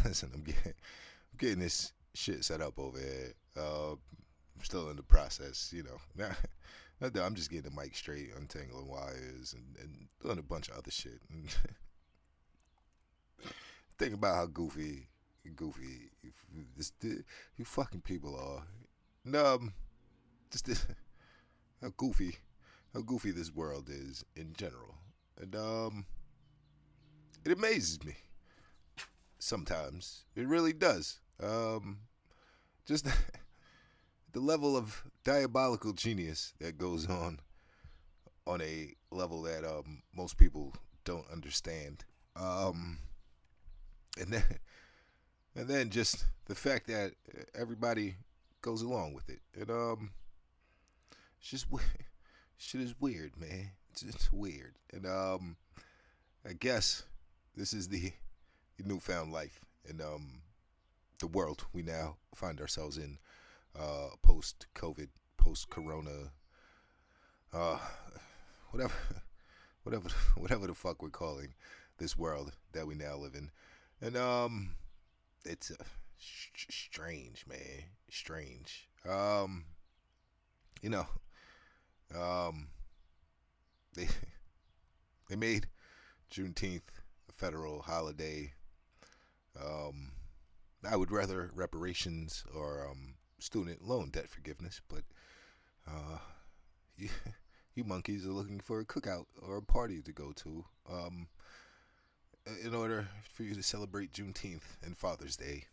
listen, I'm getting, I'm getting this shit set up over here. Uh, I'm still in the process, you know. Not, that I'm just getting the mic straight, untangling wires, and, and doing a bunch of other shit. Think about how goofy, goofy this, you fucking people are. And, um, just this, how goofy, how goofy this world is in general, and um, it amazes me. Sometimes it really does. Um, just the level of diabolical genius that goes on on a level that um, most people don't understand. Um, and then and then just the fact that everybody goes along with it. And um, it's just shit is weird, man. It's, weird, and um, I guess this is the newfound life and um, the world we now find ourselves in, uh, post COVID, post Corona, uh, whatever, whatever, whatever the fuck we're calling this world that we now live in, and um, it's uh, strange, man, strange. Um, you know, um, they they made Juneteenth a federal holiday. Um, I would rather reparations or um, student loan debt forgiveness, but uh, you, you monkeys are looking for a cookout or a party to go to um, in order for you to celebrate Juneteenth and Father's Day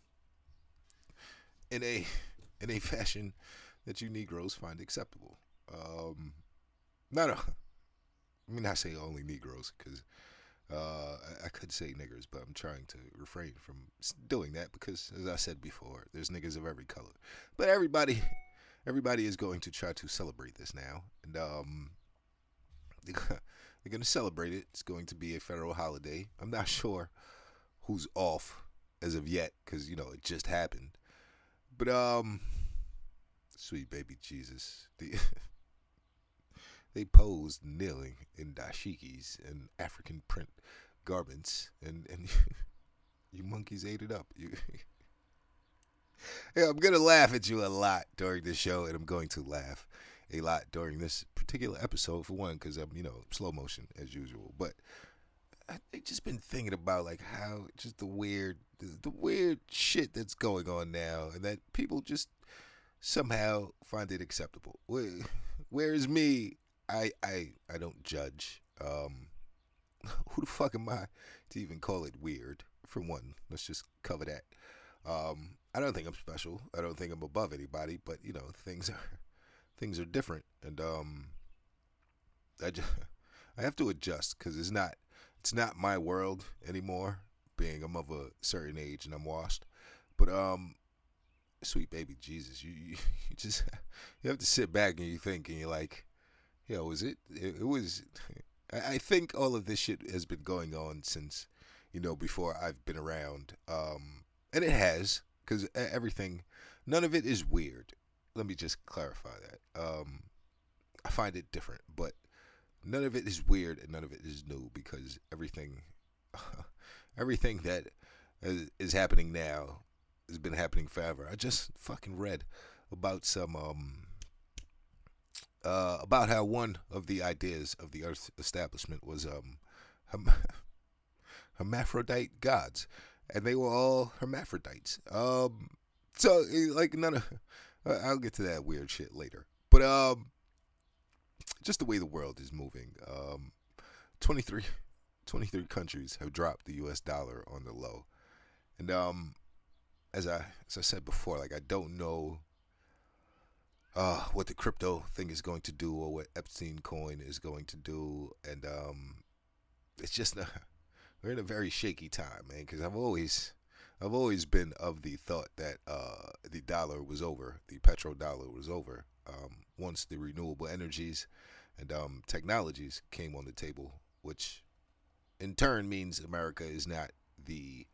in a in a fashion that you Negroes find acceptable. Um, not a, I mean, I say only Negroes because uh, I, could say niggers, but I'm trying to refrain from doing that because, as I said before, there's niggers of every color. But everybody, everybody is going to try to celebrate this now, and um, they're going to celebrate it. It's going to be a federal holiday. I'm not sure who's off as of yet because you know it just happened. But um, sweet baby Jesus, the they posed kneeling in dashikis and African print garments, and and you monkeys ate it up. You. I'm gonna laugh at you a lot during this show, and I'm going to laugh a lot during this particular episode for one, because I'm you know slow motion as usual. But I have just been thinking about like how just the weird the, the weird shit that's going on now, and that people just somehow find it acceptable. Where, whereas me, I I I don't judge. Um, who the fuck am I to even call it weird? For one, let's just cover that. Um, I don't think I'm special. I don't think I'm above anybody. But you know, things are things are different, and um, I just I have to adjust because it's not it's not my world anymore. Being I'm of a certain age and I'm washed, but um, sweet baby Jesus, you, you, you just you have to sit back and you think and you're like, yo, was it? It, it was. I think all of this shit has been going on since, you know, before I've been around, um, and it has because everything, none of it is weird. Let me just clarify that. Um, I find it different, but none of it is weird and none of it is new because everything, everything that is, is happening now has been happening forever. I just fucking read about some um uh, about how one of the ideas of the Earth establishment was um, hem- hermaphrodite gods, and they were all hermaphrodites. Um, so eh, like none of I'll get to that weird shit later, but um, just the way the world is moving. Um, 23, 23 countries have dropped the U.S. dollar on the low, and um, as I as I said before, like I don't know uh, what the crypto thing is going to do or what Epstein coin is going to do. And um, it's just, a, we're in a very shaky time, man, because I've always. I've always been of the thought that uh, the dollar was over, the petrodollar was over, um, once the renewable energies and um, technologies came on the table, which in turn means America is not the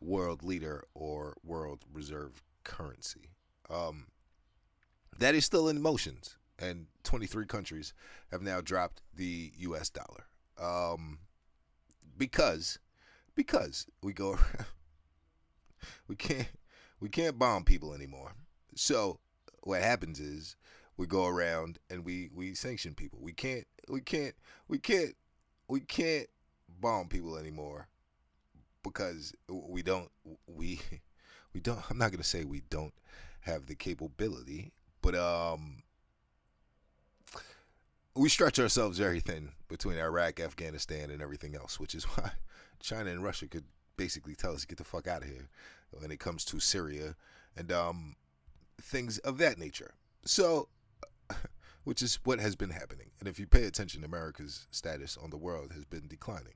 world leader or world reserve currency. Um, that is still in motions, and 23 countries have now dropped the U.S. dollar um, because because we go we can't we can't bomb people anymore. So what happens is we go around and we we sanction people. We can't we can't we can't we can't bomb people anymore because we don't we we don't I'm not going to say we don't have the capability, but um we stretch ourselves very thin between Iraq, Afghanistan, and everything else, which is why China and Russia could basically tell us to get the fuck out of here when it comes to Syria and um, things of that nature. So, which is what has been happening. And if you pay attention, America's status on the world has been declining.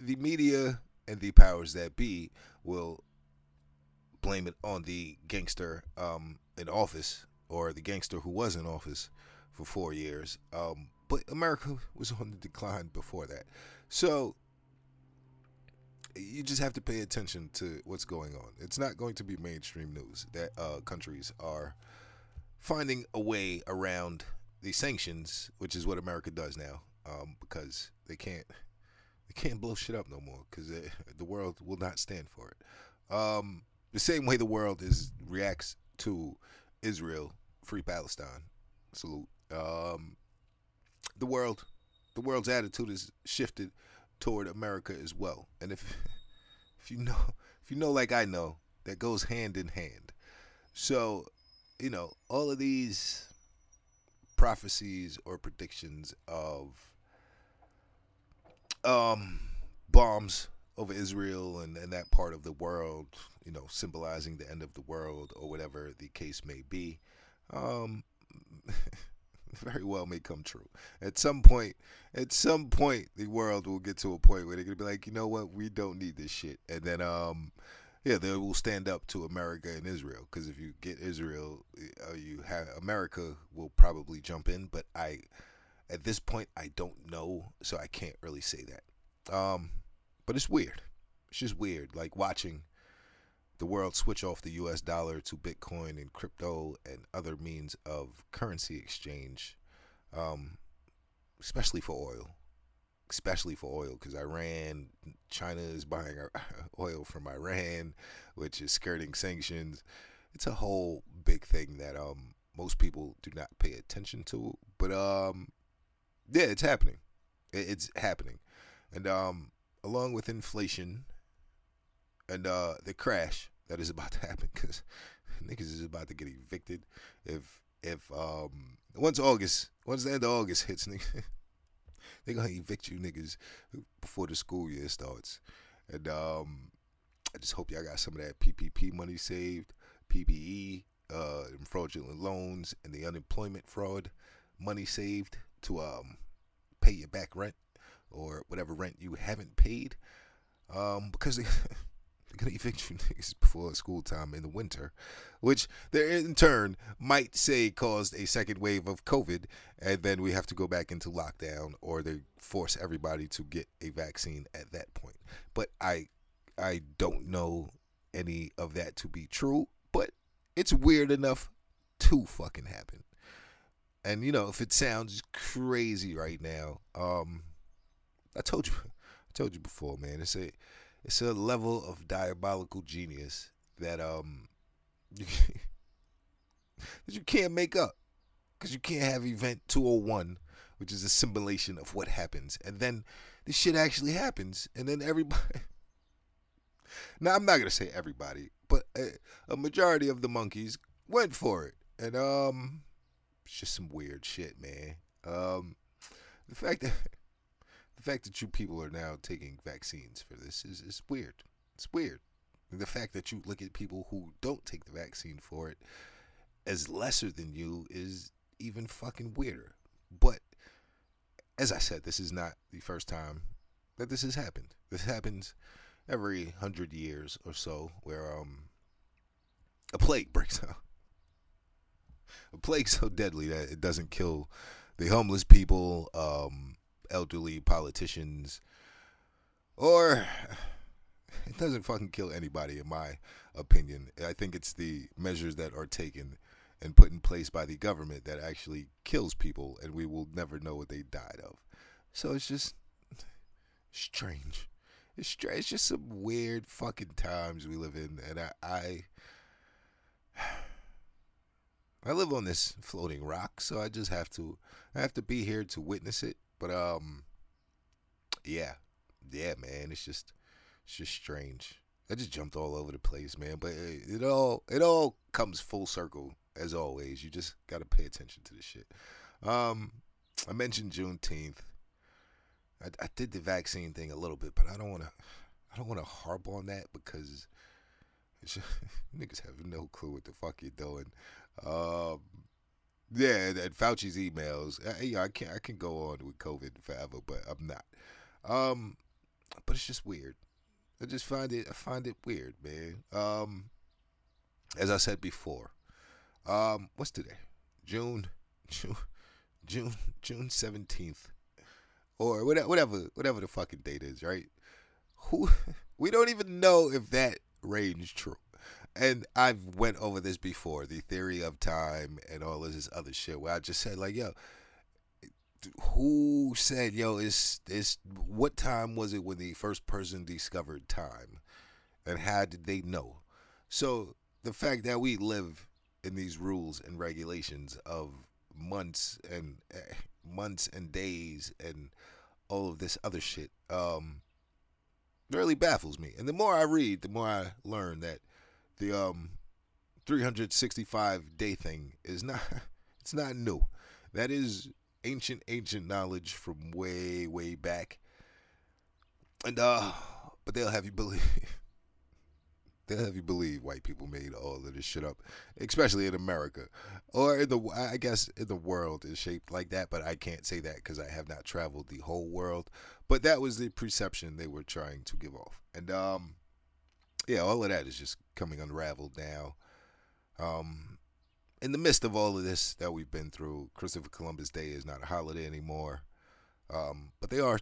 The media and the powers that be will blame it on the gangster um, in office or the gangster who was in office for four years. Um, but America was on the decline before that. So you just have to pay attention to what's going on. It's not going to be mainstream news that uh, countries are finding a way around the sanctions, which is what America does now, um, because they can't they can't blow shit up no more because the world will not stand for it. Um, the same way the world is reacts to Israel, free Palestine, salute. Um, the world, the world's attitude is shifted toward America as well. And if if you know if you know like I know, that goes hand in hand. So, you know, all of these prophecies or predictions of um bombs over Israel and, and that part of the world, you know, symbolizing the end of the world or whatever the case may be. Um very well may come true. At some point, at some point, the world will get to a point where they're gonna be like, you know what, we don't need this shit, and then um, yeah, they will stand up to America and Israel. Because if you get Israel, uh, you have America will probably jump in, but I, at this point, I don't know, so I can't really say that. Um, but it's weird. It's just weird, like watching the world switch off the US dollar to Bitcoin and crypto and other means of currency exchange, um, especially for oil. Especially for oil, because Iran, China is buying oil from Iran, which is skirting sanctions. It's a whole big thing that um, most people do not pay attention to. But um, yeah, it's happening. It's happening. And um, along with inflation and uh, the crash that is about to happen because niggas is about to get evicted if if um once August once the end of August hits niggas they gonna evict you niggas before the school year starts. And um I just hope y'all got some of that PPP money saved PPE uh fraudulent loans and the unemployment fraud money saved to um pay your back rent or whatever rent you haven't paid um because they Gonna evict you niggas before school time in the winter, which they in turn might say caused a second wave of COVID, and then we have to go back into lockdown, or they force everybody to get a vaccine at that point. But I, I don't know any of that to be true, but it's weird enough to fucking happen. And you know, if it sounds crazy right now, um, I told you, I told you before, man. It's a it's a level of diabolical genius that um that you can't make up because you can't have event 201 which is a simulation of what happens and then this shit actually happens and then everybody now i'm not gonna say everybody but a, a majority of the monkeys went for it and um it's just some weird shit man. Um the fact that the fact that you people are now taking vaccines for this is, is weird. It's weird. And the fact that you look at people who don't take the vaccine for it as lesser than you is even fucking weirder. But as I said, this is not the first time that this has happened. This happens every hundred years or so, where um a plague breaks out. A plague so deadly that it doesn't kill the homeless people, um, elderly politicians, or it doesn't fucking kill anybody, in my opinion. I think it's the measures that are taken and put in place by the government that actually kills people, and we will never know what they died of. So it's just strange. it's strange. It's just some weird fucking times we live in, and I, I, I live on this floating rock, so I just have to, I have to be here to witness it. But um, yeah, yeah, man, it's just, it's just strange. I just jumped all over the place, man. But it, all, it all comes full circle as always. You just got to pay attention to the shit. Um, I mentioned Juneteenth. I, I did the vaccine thing a little bit, but I don't want to. I don't want to harp on that because just, niggas have no clue what the fuck you're doing. Um, yeah, and Fauci's emails. I, yeah, I can I can go on with COVID forever, but I'm not. Um, but it's just weird. I just find it. I find it weird, man. Um, as I said before, um, what's today? June, June, June, June seventeenth, or whatever, whatever, whatever the fucking date is, right? Who we don't even know if that range true. And I've went over this before, the theory of time and all of this other shit. Where I just said like, yo, who said, yo, it's it's what time was it when the first person discovered time, and how did they know? So the fact that we live in these rules and regulations of months and uh, months and days and all of this other shit um really baffles me and the more i read the more i learn that the um 365 day thing is not it's not new that is ancient ancient knowledge from way way back and uh but they'll have you believe they'll have you believe white people made all of this shit up, especially in America, or in the I guess in the world is shaped like that. But I can't say that because I have not traveled the whole world. But that was the perception they were trying to give off, and um, yeah, all of that is just coming unraveled now. Um, in the midst of all of this that we've been through, Christopher Columbus Day is not a holiday anymore. Um, but they are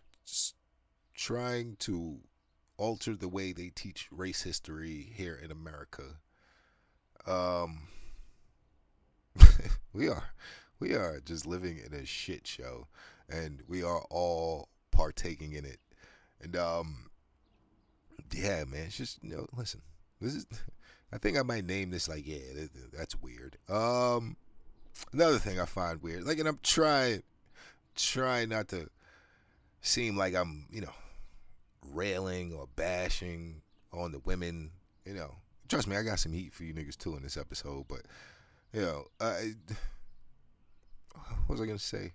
trying to alter the way they teach race history here in America. Um, we are we are just living in a shit show, and we are all partaking in it. And um, yeah, man, it's just you know, listen, this is. I think I might name this like, yeah, that's weird. Um, another thing I find weird, like, and I'm trying, trying not to seem like I'm, you know, railing or bashing on the women. You know, trust me, I got some heat for you niggas too in this episode. But you know, I, what was I gonna say?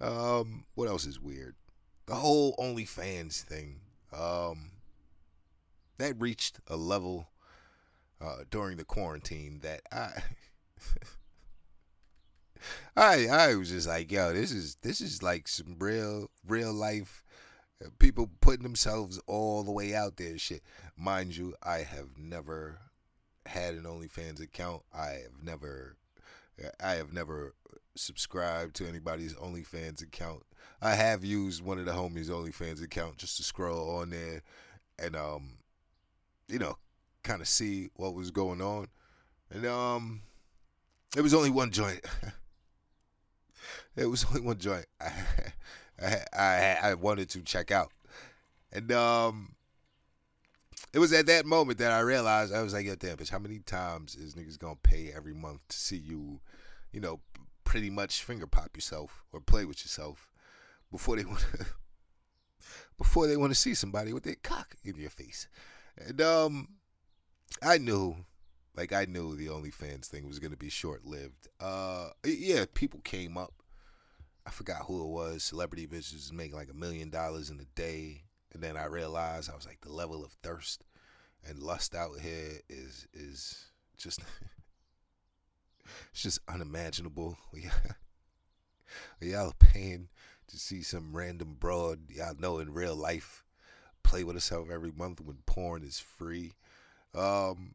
Um, what else is weird? The whole OnlyFans thing. Um, that reached a level uh, during the quarantine that I. I I was just like, yo, this is this is like some real real life people putting themselves all the way out there shit. Mind you, I have never had an OnlyFans account. I have never I have never subscribed to anybody's OnlyFans account. I have used one of the homies' OnlyFans account just to scroll on there and um you know, kind of see what was going on. And um it was only one joint. it was only one joint. I, I I wanted to check out, and um, it was at that moment that I realized I was like, "Yo, damn, bitch, how many times is niggas gonna pay every month to see you, you know, pretty much finger pop yourself or play with yourself before they want to, before they want to see somebody with their cock in your face?" And um, I knew like I knew the OnlyFans thing was gonna be short lived. Uh, yeah, people came up I forgot who it was. Celebrity bitches making like a million dollars in a day, and then I realized I was like, the level of thirst and lust out here is is just it's just unimaginable. y'all are paying to see some random broad y'all know in real life play with herself every month when porn is free. Um,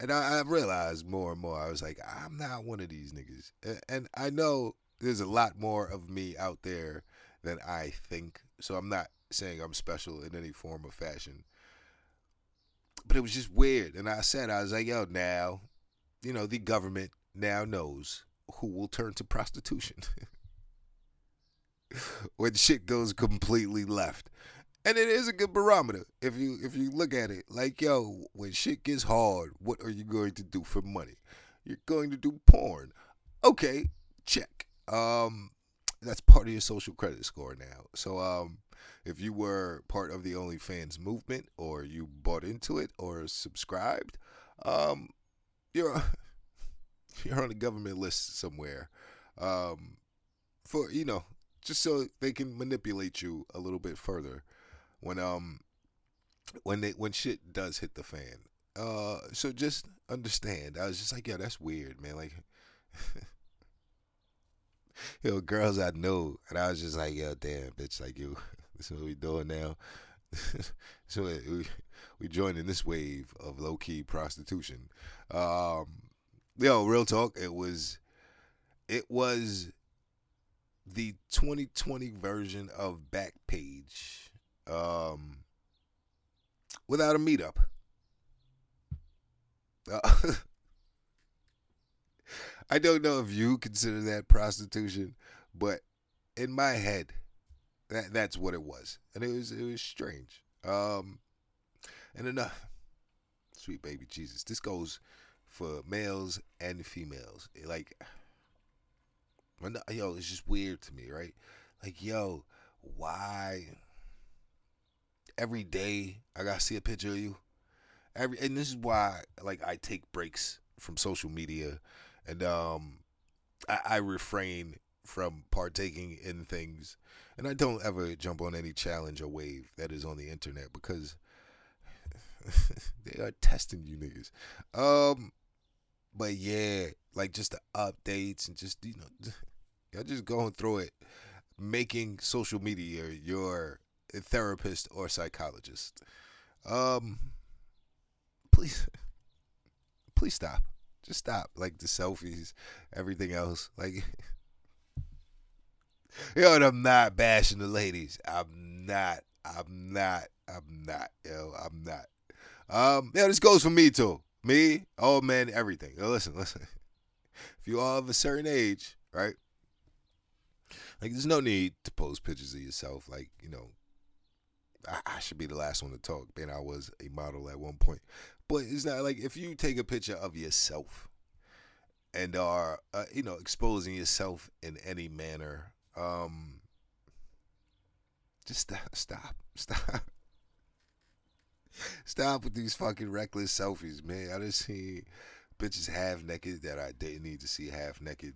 and I, I, realized more and more. I was like, I'm not one of these niggas, and, and I know there's a lot more of me out there than I think. So I'm not saying I'm special in any form or fashion. But it was just weird. And I said, I was like, yo, now, you know, the government now knows who will turn to prostitution when shit goes completely left. And it is a good barometer if you if you look at it. Like, yo, when shit gets hard, what are you going to do for money? You're going to do porn. Okay, check. Um, that's part of your social credit score now. So, um, if you were part of the OnlyFans movement, or you bought into it, or subscribed, um, you're you're on a government list somewhere. Um, for you know, just so they can manipulate you a little bit further when um when they when shit does hit the fan. Uh, so just understand. I was just like, yeah, that's weird, man. Like, yo, girls I know, and I was just like, yo, damn, bitch, like you. This is what we doing now. so we we joining this wave of low key prostitution. Um, yo, real talk. It was, it was the 2020 version of Backpage um, without a meetup. Uh, I don't know if you consider that prostitution, but in my head, that that's what it was, and it was it was strange. Um, and enough, sweet baby Jesus. This goes for males and females. Like, yo, it's just weird to me, right? Like, yo, why? Every day I gotta see a picture of you. Every and this is why, like, I take breaks from social media, and um, I, I refrain from partaking in things, and I don't ever jump on any challenge or wave that is on the internet because they are testing you niggas. Um, but yeah, like just the updates and just you know, y'all just going through it, making social media your therapist or psychologist. Um, please, please stop. Just stop. Like the selfies, everything else. Like, yo, and I'm not bashing the ladies. I'm not. I'm not. I'm not. Yo, I'm not. Um, yeah, this goes for me too. Me, old man, everything. Yo, listen, listen. If you are of a certain age, right? Like, there's no need to post pictures of yourself. Like, you know, I, should be the last one to talk, man. I was a model at one point. But it's not like if you take a picture of yourself and are, uh, you know, exposing yourself in any manner, um, just stop, stop, stop. Stop with these fucking reckless selfies, man. I just see bitches half naked that I didn't need to see half naked.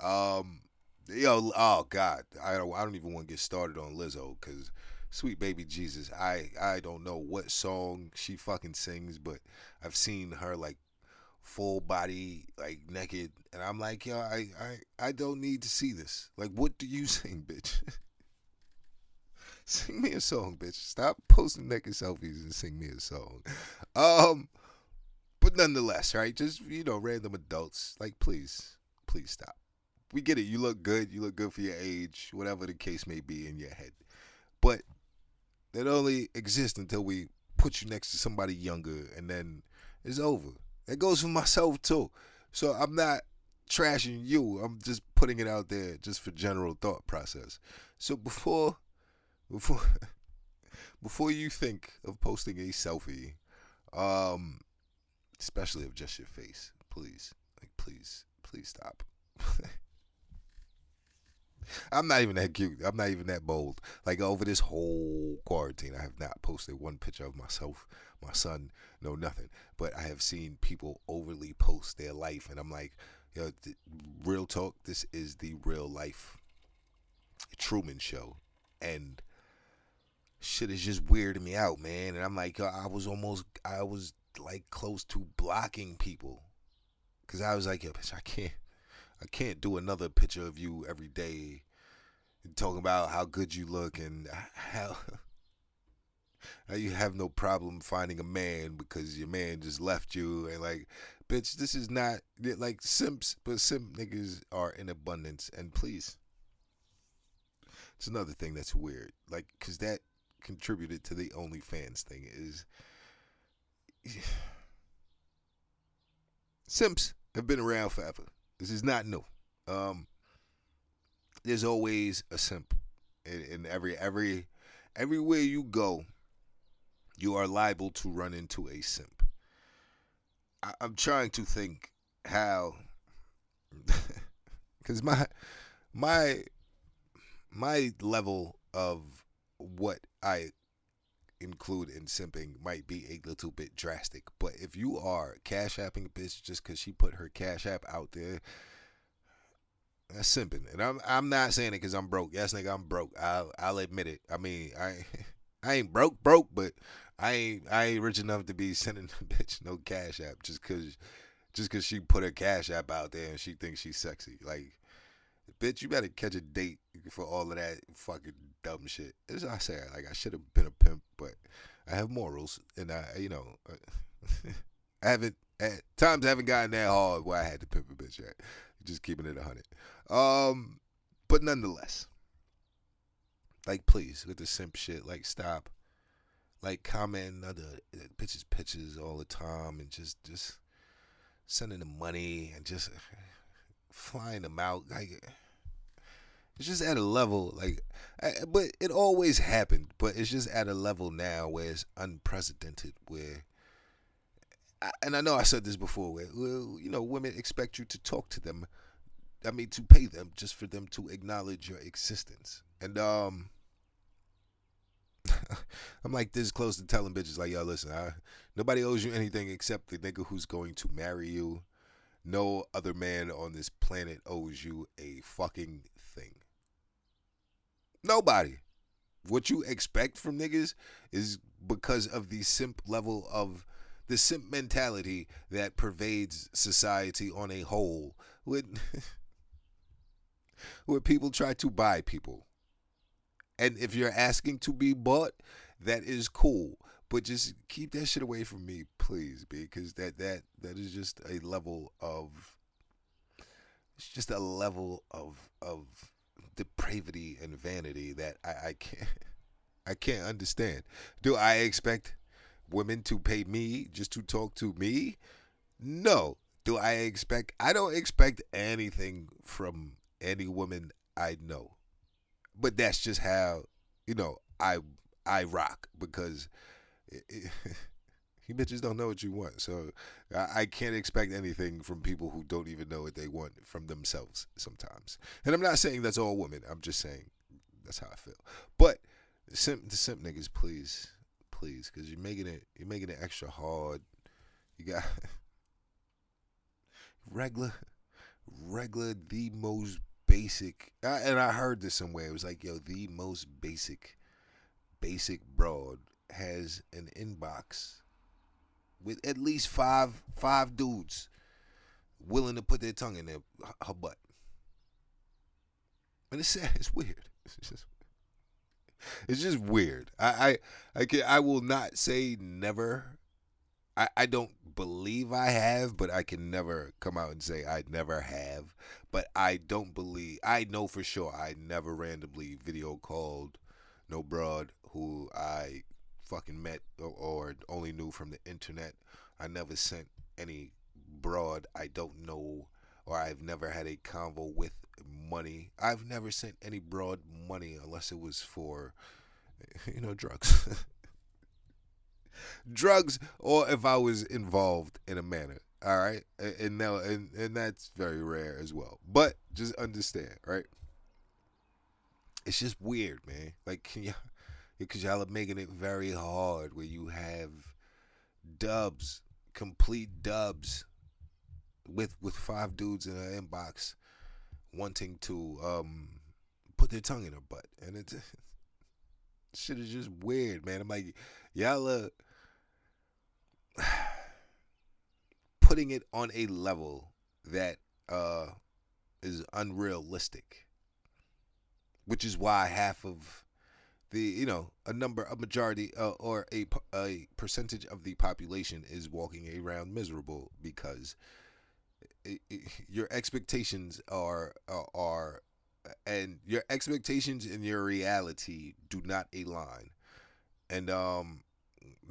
Um, yo, oh god, I don't, I don't even want to get started on Lizzo because sweet baby Jesus, I, I don't know what song she fucking sings, but I've seen her like full body like naked, and I'm like, yo, I, I, I don't need to see this. Like, what do you sing, bitch? sing me a song, bitch. Stop posting naked selfies and sing me a song. Um, but nonetheless, right? Just you know, random adults, like, please, please stop. We get it. You look good. You look good for your age, whatever the case may be in your head. But that only exists until we put you next to somebody younger, and then it's over. It goes for myself too. So I'm not trashing you. I'm just putting it out there just for general thought process. So before before before you think of posting a selfie, um, especially of just your face, please, like, please, please stop. I'm not even that cute. I'm not even that bold. Like over this whole quarantine, I have not posted one picture of myself, my son, no nothing. But I have seen people overly post their life, and I'm like, yo, th- real talk. This is the real life Truman Show, and shit is just weirding me out, man. And I'm like, I was almost, I was like close to blocking people, cause I was like, yo, bitch, I can't, I can't do another picture of you every day, talking about how good you look and how. How you have no problem finding a man because your man just left you and like, bitch, this is not like simps, but simp niggas are in abundance. And please, it's another thing that's weird, like, cause that contributed to the OnlyFans thing is simps have been around forever. This is not new. Um, there's always a simp in, in every every everywhere you go, you are liable to run into a simp. I, I'm trying to think how, because my my my level of what I include in simping might be a little bit drastic. But if you are cash apping a bitch just because she put her cash app out there, that's simping. And I'm I'm not saying it because I'm broke. Yes, nigga, I'm broke. I'll I'll admit it. I mean, I I ain't broke broke, but I ain't I ain't rich enough to be sending a bitch no cash app just cause just cause she put her cash app out there and she thinks she's sexy. Like, bitch, you better catch a date for all of that fucking dumb shit. As I say, like I should have been a pimp, but I have morals, and I, you know, uh, I haven't at times I haven't gotten that hard where I had to pimp a bitch yet. Just keeping it a hundred. Um, but nonetheless, like, please with the simp shit, like, stop, like, commenting other uh, bitches' pictures all the time, and just, just sending the money and just flying them out, like. It's just at a level like, I, but it always happened. But it's just at a level now where it's unprecedented. Where, and I know I said this before, where you know, women expect you to talk to them I mean, to pay them just for them to acknowledge your existence. And um, I'm like this close to telling bitches like, yo, listen, I, nobody owes you anything except the nigga who's going to marry you. No other man on this planet owes you a fucking thing. Nobody. What you expect from niggas is because of the simp level of the simp mentality that pervades society on a whole. With where people try to buy people. And if you're asking to be bought, that is cool. But just keep that shit away from me, please, because that that that is just a level of it's just a level of of depravity and vanity that I, I can't I can't understand. Do I expect women to pay me just to talk to me? No. Do I expect I don't expect anything from any woman I know. But that's just how, you know, I I rock because it, you bitches don't know what you want. So I, I can't expect anything from people who don't even know what they want from themselves sometimes. And I'm not saying that's all women. I'm just saying that's how I feel. But simp, the simp niggas, please, please, because you're making it, you're making it extra hard. You got regular, regular, the most basic, and I heard this somewhere. It was like, yo, the most basic, basic broad has an inbox with at least five five dudes willing to put their tongue in their her butt. And it's sad. It's weird. It's just, it's just weird. I I I, can, I will not say never. I, I don't believe I have, but I can never come out and say I never have. But I don't believe I know for sure I never randomly video called no broad who I fucking met or, or only knew from the internet. I never sent any broad I don't know or I've never had a convo with money. I've never sent any broad money unless it was for you know drugs. drugs or if I was involved in a manner. All right, and now and and that's very rare as well. But just understand, right? It's just weird, man. Like, can you? Because y'all are making it very hard where you have dubs, complete dubs, with with five dudes in an inbox wanting to um put their tongue in her butt, and it's shit is just weird, man. I'm like, y'all are putting it on a level that uh, is unrealistic, which is why half of the you know a number a majority uh, or a a percentage of the population is walking around miserable because your expectations are, are are and your expectations and your reality do not align and um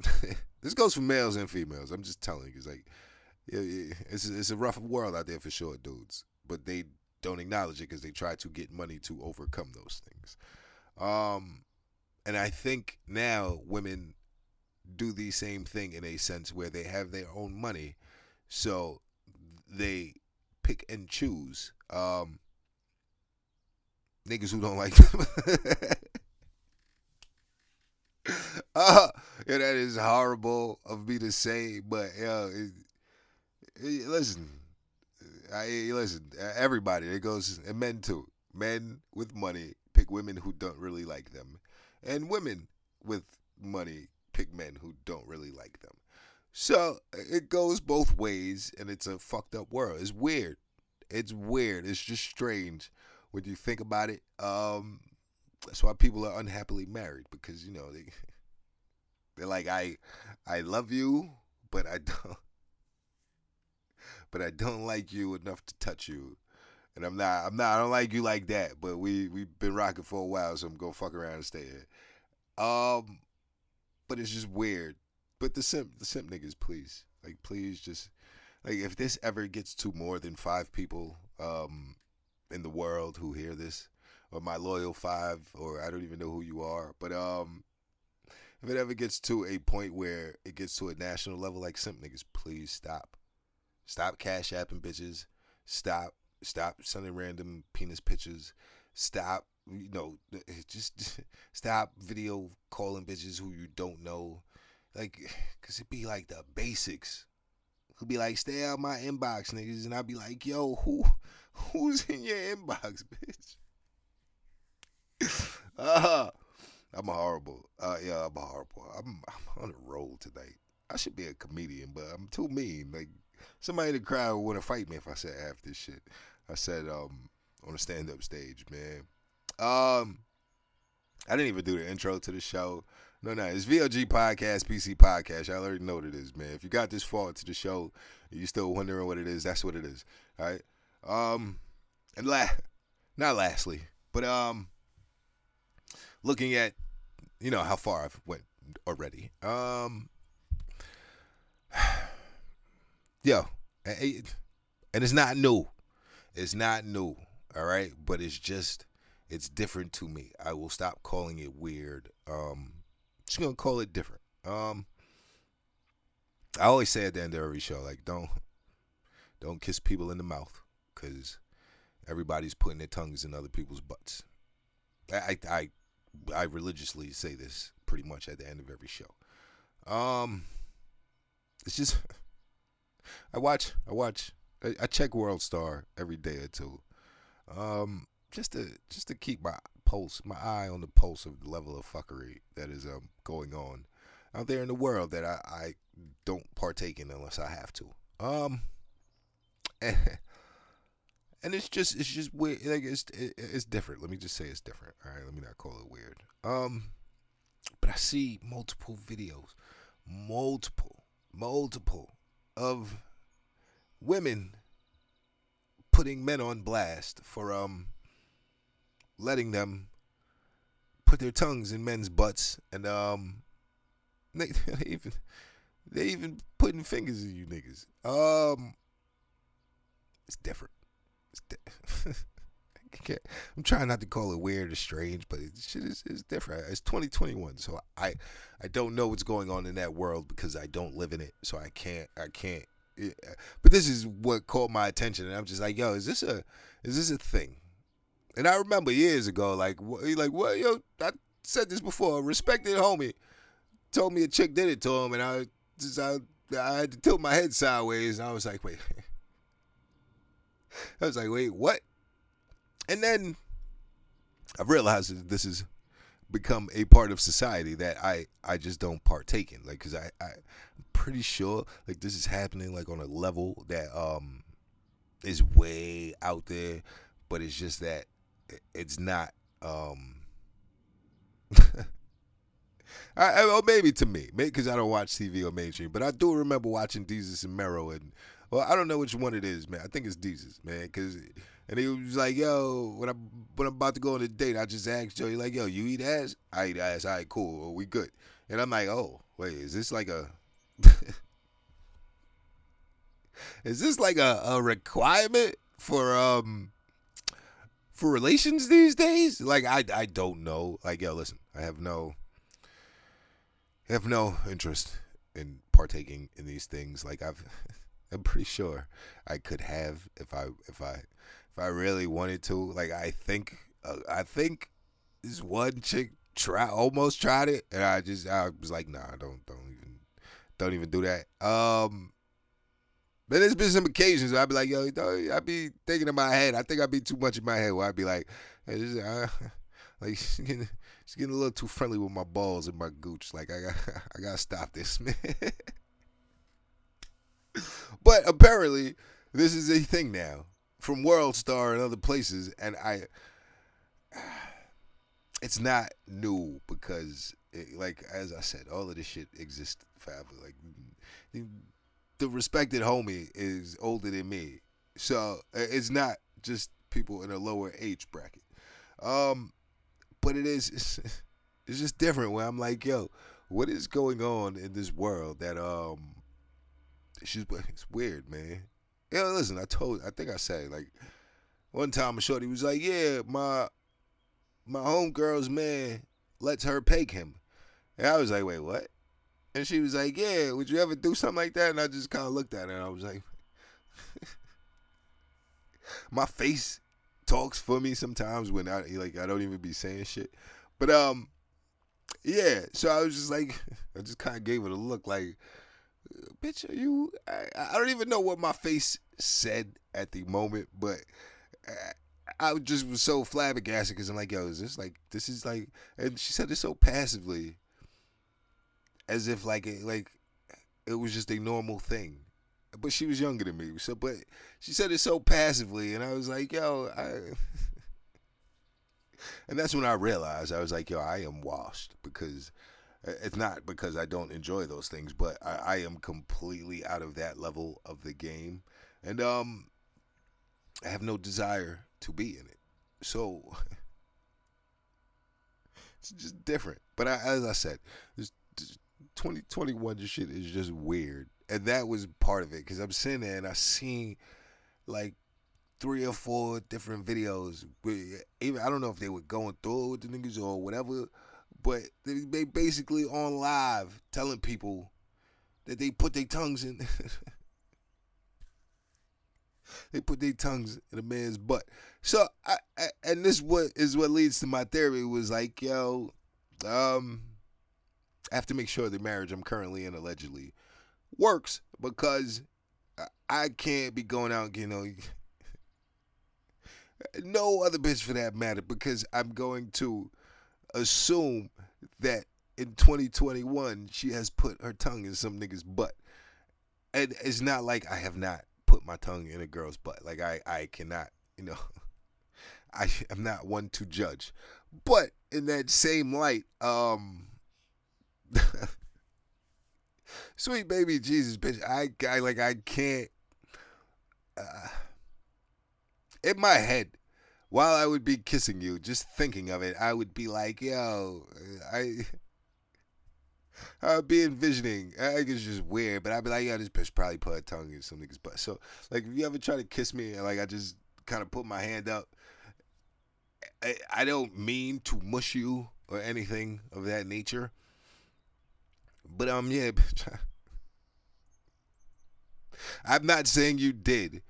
this goes for males and females i'm just telling you it's like it's it's a rough world out there for sure, dudes. But they don't acknowledge it because they try to get money to overcome those things. Um, and I think now women do the same thing in a sense where they have their own money, so they pick and choose um, niggas who don't like them. uh, yeah, that is horrible of me to say, but yeah, it, it, listen, I listen. Everybody, it goes, and men too. Men with money pick women who don't really like them, and women with money pick men who don't really like them. So it goes both ways, and it's a fucked up world. It's weird. It's weird. It's just strange when you think about it. Um, that's why people are unhappily married because you know they they're like I I love you, but I don't but I don't like you enough to touch you. And I'm not I'm not I don't like you like that, but we we've been rocking for a while, so I'm gonna fuck around and stay here. Um but it's just weird. But the simp the simp niggas, please. Like please just like if this ever gets to more than five people um in the world who hear this, or my loyal five, or I don't even know who you are, but um if it ever gets to a point where it gets to a national level like simp niggas, please stop. Stop cash apping bitches. Stop stop sending random penis pictures. Stop you know just stop video calling bitches who you don't know. Like cause it be like the basics. He'll be like, stay out my inbox, niggas, and I'd be like, yo, who who's in your inbox, bitch? uh I'm horrible. Uh, yeah, I'm horrible. I'm, I'm on a roll tonight. I should be a comedian, but I'm too mean. Like somebody in the crowd would want to fight me if I said half this shit. I said um on a stand up stage, man. Um, I didn't even do the intro to the show. No, no, it's VLG podcast, PC podcast. Y'all already know what it is, man. If you got this far to the show, you still wondering what it is, that's what it is. All right. Um, and la- not lastly, but um, looking at you know how far I've went already. Um, yo, and it's not new. It's not new. All right, but it's just it's different to me. I will stop calling it weird. Um, just gonna call it different. Um, I always say at the end of every show, like don't don't kiss people in the mouth, cause everybody's putting their tongues in other people's butts. I I I religiously say this pretty much at the end of every show. Um, it's just I watch I watch I, I check World Star every day or two. Um, just to just to keep my pulse, my eye on the pulse of the level of fuckery that is um going on out there in the world that I, I don't partake in unless I have to. Um, and, and it's just it's just weird. Like it's it, it's different. Let me just say it's different. All right, let me not call it weird. Um, but I see multiple videos, multiple, multiple of women putting men on blast for um letting them put their tongues in men's butts and um they, they even they even putting fingers in you niggas. Um it's different. It's di- I'm trying not to call it weird or strange, but it it's different. It's 2021, so I I don't know what's going on in that world because I don't live in it, so I can't I can't. Yeah. But this is what caught my attention, and I'm just like, yo, is this a is this a thing? And I remember years ago, like, like, what, yo, I said this before. A Respected homie told me a chick did it to him, and I just, I, I had to tilt my head sideways, and I was like, wait. I was like, wait, what? And then I've realized that this has become a part of society that I, I just don't partake in. Like, cause I, I, I'm pretty sure like this is happening like on a level that um is way out there, but it's just that it's not um I, well, maybe to me, because I don't watch TV or mainstream, but I do remember watching Desus and Mero, and well, I don't know which one it is, man. I think it's Desus, man, because and he was like, "Yo, when I when I'm about to go on a date, I just asked Joe, like, yo, you eat ass? I eat ass. All right, cool, we good." And I'm like, "Oh, wait, is this like a is this like a, a requirement for um for relations these days? Like I I don't know. Like yo, listen, I have no have no interest in partaking in these things. Like I've I'm pretty sure I could have if I if I if I really wanted to. Like I think uh, I think this one chick try almost tried it and I just I was like, nah, don't don't even don't even do that. Um but there's been some occasions I'd be like, yo, I'd be thinking in my head. I think I'd be too much in my head where I'd be like, hey, this is, uh, like she's getting, she's getting a little too friendly with my balls and my gooch. Like I got I gotta stop this, man. but apparently, this is a thing now from World Star and other places, and I. It's not new because, it, like as I said, all of this shit exists forever. Like the respected homie is older than me, so it's not just people in a lower age bracket. Um, but it is it's, it's just different. Where I'm like, yo, what is going on in this world that um, it's just it's weird, man. Yeah, listen, I told, I think I said like one time a shorty was like, yeah, my my homegirl's man lets her peg him, and I was like, wait, what? And she was like, "Yeah, would you ever do something like that?" And I just kind of looked at her and I was like, "My face talks for me sometimes when I like I don't even be saying shit." But um, yeah. So I was just like, I just kind of gave it a look like, "Bitch, are you?" I, I don't even know what my face said at the moment, but. I, just was so flabbergasted because I'm like, yo, is this like this is like, and she said it so passively, as if like it, like it was just a normal thing. But she was younger than me, so but she said it so passively, and I was like, yo, I. and that's when I realized I was like, yo, I am washed because uh, it's not because I don't enjoy those things, but I, I am completely out of that level of the game, and um, I have no desire to be in it. So it's just different. But I, as I said, there's 2021 shit is just weird. And that was part of it because I'm sitting there and I seen like three or four different videos. Even I don't know if they were going through with the niggas or whatever, but they basically on live telling people that they put their tongues in. they put their tongues in a man's butt. So, I, I, and this what is what leads to my theory was like, yo, um, I have to make sure the marriage I'm currently in allegedly works because I can't be going out, you know, no other bitch for that matter, because I'm going to assume that in 2021 she has put her tongue in some nigga's butt. And it's not like I have not put my tongue in a girl's butt. Like I, I cannot, you know, I am not one to judge. But in that same light, um, Sweet baby Jesus, bitch. I, I like I can't. Uh, in my head, while I would be kissing you, just thinking of it, I would be like, yo, I. I'd be envisioning. I think it's just weird, but I'd be like, yeah, this bitch probably put her tongue in some nigga's butt. So, like, if you ever try to kiss me and like I just kind of put my hand up, I, I don't mean to mush you or anything of that nature. But um, yeah, I'm not saying you did,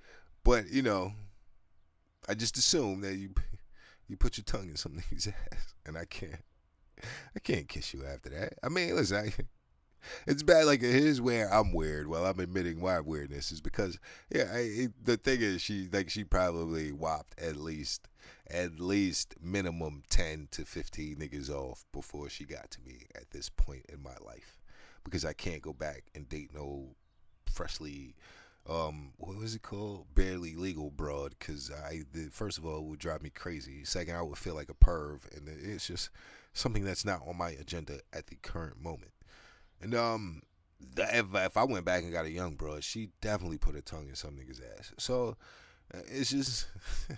but you know, I just assume that you you put your tongue in some nigga's ass, and I can't, I can't kiss you after that. I mean, listen, I, it's bad. Like here's where I'm weird. Well, I'm admitting my weirdness is because yeah, I, the thing is she like she probably whopped at least at least minimum ten to fifteen niggas off before she got to me at this point in my life because I can't go back and date no freshly um what was it called barely legal broad because i the, first of all it would drive me crazy second i would feel like a perv and it's just something that's not on my agenda at the current moment. And um if, if i went back and got a young broad she definitely put her tongue in some nigga's ass. So uh, it's just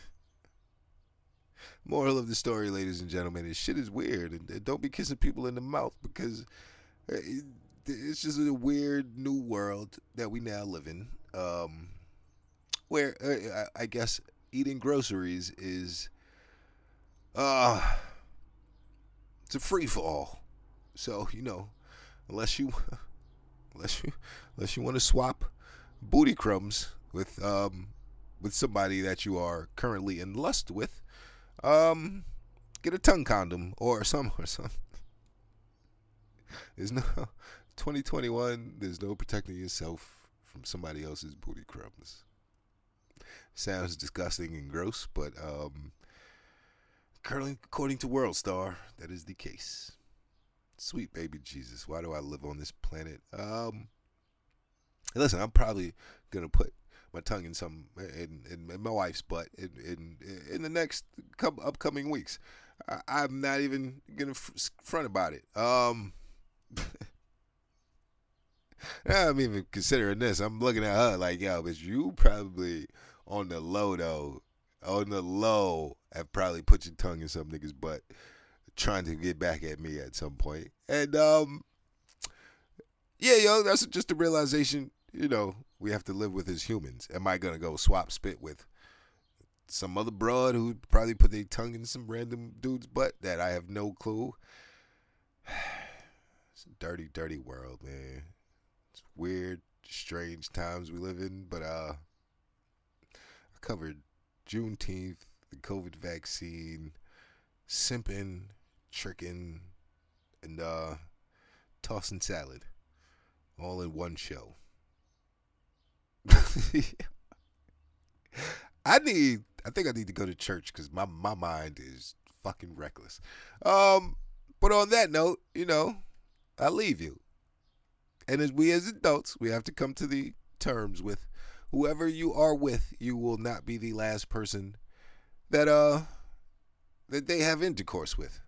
moral of the story ladies and gentlemen is shit is weird and don't be kissing people in the mouth because uh, it's just a weird new world that we now live in, um, where uh, I guess eating groceries is uh, it's a free for all. So you know, unless you, unless you, unless you want to swap booty crumbs with um with somebody that you are currently in lust with, um, get a tongue condom or some or some. There's no 2021. There's no protecting yourself from somebody else's booty crumbs. Sounds disgusting and gross, but um, currently, according to World Star, that is the case. Sweet baby Jesus, why do I live on this planet? Um, listen, I'm probably gonna put my tongue in some in, in, in my wife's butt in, in in the next couple upcoming weeks. I, am not even gonna front about it. Um, I'm even considering this. I'm looking at her like, yo, but you probably on the low though, on the low, have probably put your tongue in some nigga's butt, trying to get back at me at some point. And um, yeah, yo, that's just a realization. You know, we have to live with as humans. Am I gonna go swap spit with some other broad who probably put their tongue in some random dude's butt that I have no clue? It's a dirty, dirty world, man. It's weird, strange times we live in, but uh I covered Juneteenth, the COVID vaccine, simping, tricking, and uh tossing salad all in one show. I need. I think I need to go to church because my my mind is fucking reckless. Um, but on that note, you know, I leave you. And as we as adults, we have to come to the terms with whoever you are with. You will not be the last person that uh that they have intercourse with.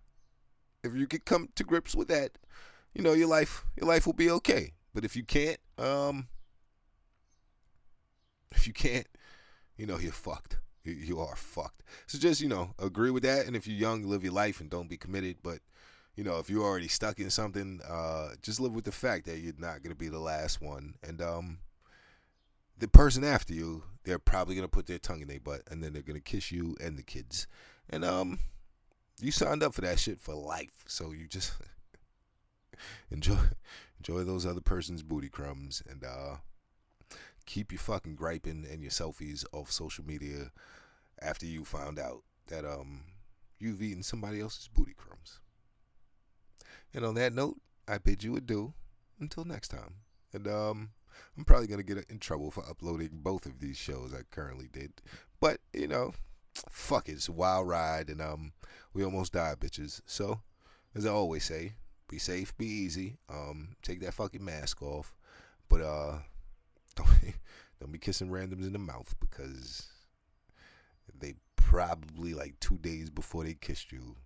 If you could come to grips with that, you know your life your life will be okay. But if you can't, um, if you can't, you know, you're fucked. You, you are fucked. So just, you know, agree with that. And if you're young, live your life and don't be committed. But, you know, if you're already stuck in something, uh, just live with the fact that you're not to be the last one. And, um, the person after you, they're probably gonna put their tongue in their butt, and then they're gonna kiss you and the kids. And um, you signed up for that shit for life, so you just enjoy enjoy those other person's booty crumbs, and uh, keep your fucking griping and your selfies off social media after you found out that um you've eaten somebody else's booty crumbs. And on that note, I bid you adieu until next time. And um I'm probably gonna get in trouble for uploading both of these shows I currently did. But, you know, fuck it, it's a wild ride and um we almost died, bitches. So, as I always say, be safe, be easy. Um, take that fucking mask off. But uh don't be, don't be kissing randoms in the mouth because they probably like two days before they kissed you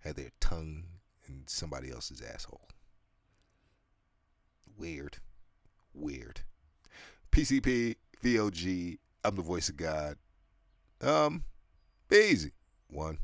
had their tongue in somebody else's asshole. Weird. Weird. PCP, VOG, I'm the voice of God. Um, be easy. One.